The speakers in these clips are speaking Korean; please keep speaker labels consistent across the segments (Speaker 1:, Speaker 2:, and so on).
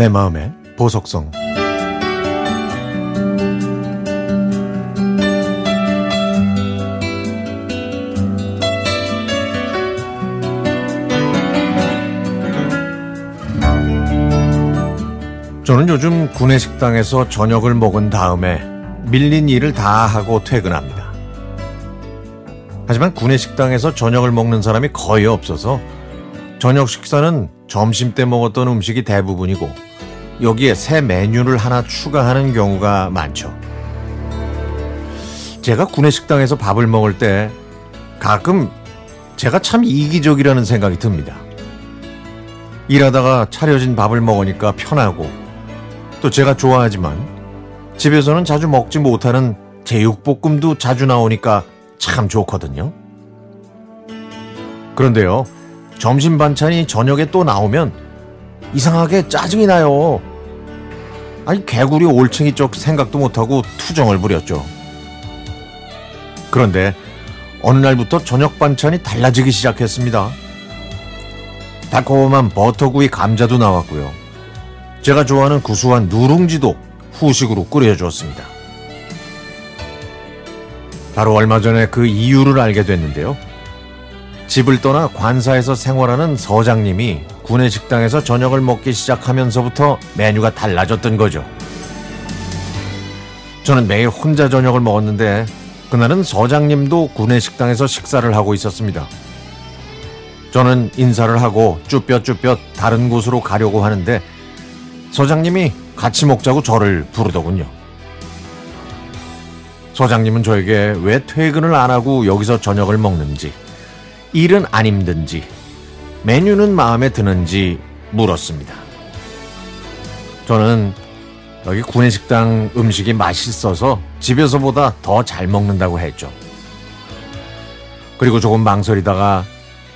Speaker 1: 내 마음의 보석성 저는 요즘 구내 식당에서 저녁을 먹은 다음에 밀린 일을 다 하고 퇴근합니다. 하지만 구내 식당에서 저녁을 먹는 사람이 거의 없어서 저녁 식사는 점심 때 먹었던 음식이 대부분이고 여기에 새 메뉴를 하나 추가하는 경우가 많죠. 제가 구내식당에서 밥을 먹을 때 가끔 제가 참 이기적이라는 생각이 듭니다. 일하다가 차려진 밥을 먹으니까 편하고 또 제가 좋아하지만 집에서는 자주 먹지 못하는 제육볶음도 자주 나오니까 참 좋거든요. 그런데요, 점심 반찬이 저녁에 또 나오면 이상하게 짜증이 나요. 아니, 개구리 올챙이 쪽 생각도 못하고 투정을 부렸죠. 그런데 어느 날부터 저녁 반찬이 달라지기 시작했습니다. 달콤한 버터구이 감자도 나왔고요. 제가 좋아하는 구수한 누룽지도 후식으로 끓여주었습니다. 바로 얼마 전에 그 이유를 알게 됐는데요. 집을 떠나 관사에서 생활하는 서장님이 구내식당에서 저녁을 먹기 시작하면서부터 메뉴가 달라졌던 거죠. 저는 매일 혼자 저녁을 먹었는데 그날은 서장님도 구내식당에서 식사를 하고 있었습니다. 저는 인사를 하고 쭈뼛쭈뼛 다른 곳으로 가려고 하는데 서장님이 같이 먹자고 저를 부르더군요. 서장님은 저에게 왜 퇴근을 안 하고 여기서 저녁을 먹는지, 일은 안 힘든지, 메뉴는 마음에 드는지 물었습니다. 저는 여기 구내식당 음식이 맛있어서 집에서보다 더 잘 먹는다고 했죠. 그리고 조금 망설이다가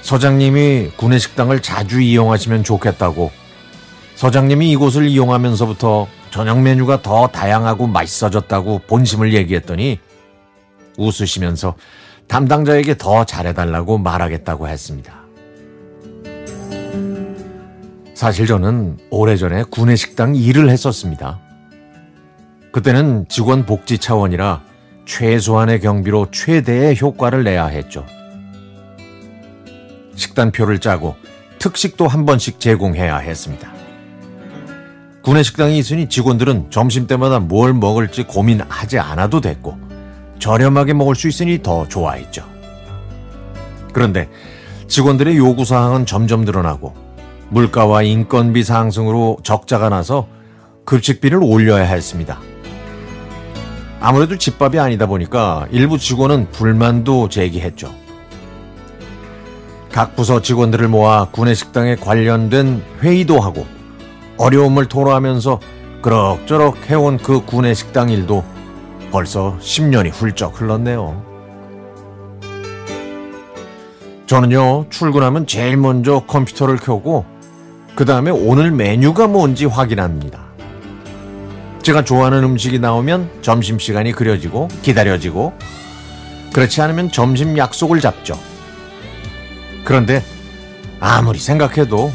Speaker 1: 서장님이 구내식당을 자주 이용하시면 좋겠다고 서장님이 이곳을 이용하면서부터 저녁 메뉴가 더 다양하고 맛있어졌다고 본심을 얘기했더니 웃으시면서 담당자에게 더 잘해달라고 말하겠다고 했습니다. 사실 저는 오래전에 구내식당 일을 했었습니다. 그때는 직원 복지 차원이라 최소한의 경비로 최대의 효과를 내야 했죠. 식단표를 짜고 특식도 한 번씩 제공해야 했습니다. 구내식당이 있으니 직원들은 점심때마다 뭘 먹을지 고민하지 않아도 됐고 저렴하게 먹을 수 있으니 더 좋아했죠. 그런데 직원들의 요구사항은 점점 늘어나고 물가와 인건비 상승으로 적자가 나서 급식비를 올려야 했습니다. 아무래도 집밥이 아니다 보니까 일부 직원은 불만도 제기했죠. 각 부서 직원들을 모아 구내식당에 관련된 회의도 하고 어려움을 토로하면서 그럭저럭 해온 그 구내식당 일도 벌써 10년이 훌쩍 흘렀네요. 저는요, 출근하면 제일 먼저 컴퓨터를 켜고, 그 다음에 오늘 메뉴가 뭔지 확인합니다. 제가 좋아하는 음식이 나오면 점심시간이 그려지고, 기다려지고, 그렇지 않으면 점심 약속을 잡죠. 그런데 아무리 생각해도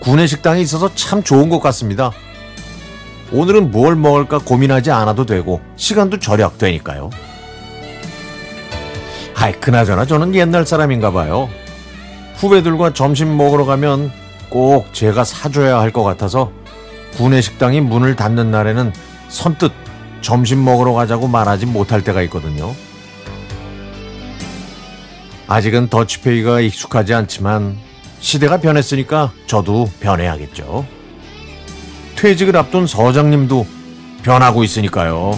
Speaker 1: 구내식당에 있어서 참 좋은 것 같습니다. 오늘은 뭘 먹을까 고민하지 않아도 되고 시간도 절약되니까요. 아이 그나저나 저는 옛날 사람인가 봐요. 후배들과 점심 먹으러 가면 꼭 제가 사줘야 할 것 같아서 구내식당이 문을 닫는 날에는 선뜻 점심 먹으러 가자고 말하지 못할 때가 있거든요. 아직은 더치페이가 익숙하지 않지만 시대가 변했으니까 저도 변해야겠죠. 퇴직을 앞둔 서장님도 변하고 있으니까요.